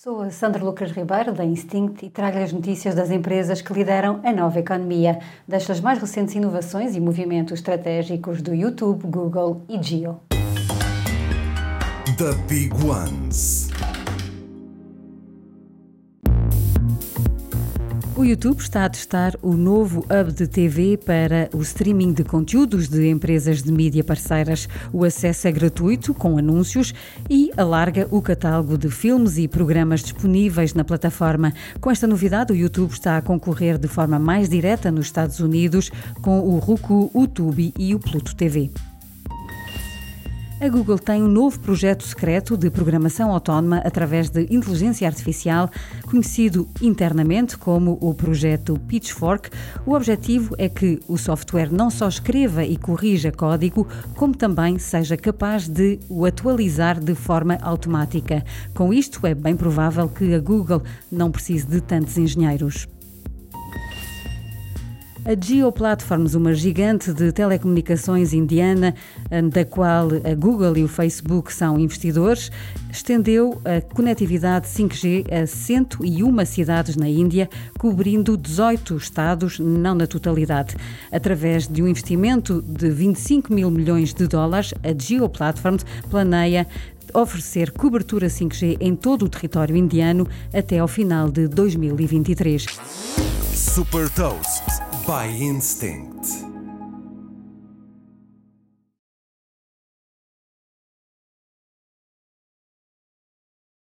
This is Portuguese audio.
Sou a Sandra Lucas Ribeiro, da Instinct, e trago as notícias das empresas que lideram a nova economia, das mais recentes inovações e movimentos estratégicos do YouTube, Google e Geo. The Big Ones. O YouTube está a testar o novo hub de TV para o streaming de conteúdos de empresas de mídia parceiras. O acesso é gratuito, com anúncios, e alarga o catálogo de filmes e programas disponíveis na plataforma. Com esta novidade, o YouTube está a concorrer de forma mais direta nos Estados Unidos com o Roku, o Tubi e o Pluto TV. A Google tem um novo projeto secreto de programação autónoma através de inteligência artificial, conhecido internamente como o projeto Pitchfork. O objetivo é que o software não só escreva e corrija código, como também seja capaz de o atualizar de forma automática. Com isto, é bem provável que a Google não precise de tantos engenheiros. A Geo Platforms, uma gigante de telecomunicações indiana, eh, da qual a Google e o Facebook são investidores, estendeu a conectividade 5G a 101 cidades na Índia, cobrindo 18 estados, não na totalidade. Através de um investimento de 25 mil milhões de dólares, a Geo Platforms planeia oferecer cobertura 5G em todo o território indiano até ao final de 2023. Super Toast by Instinct.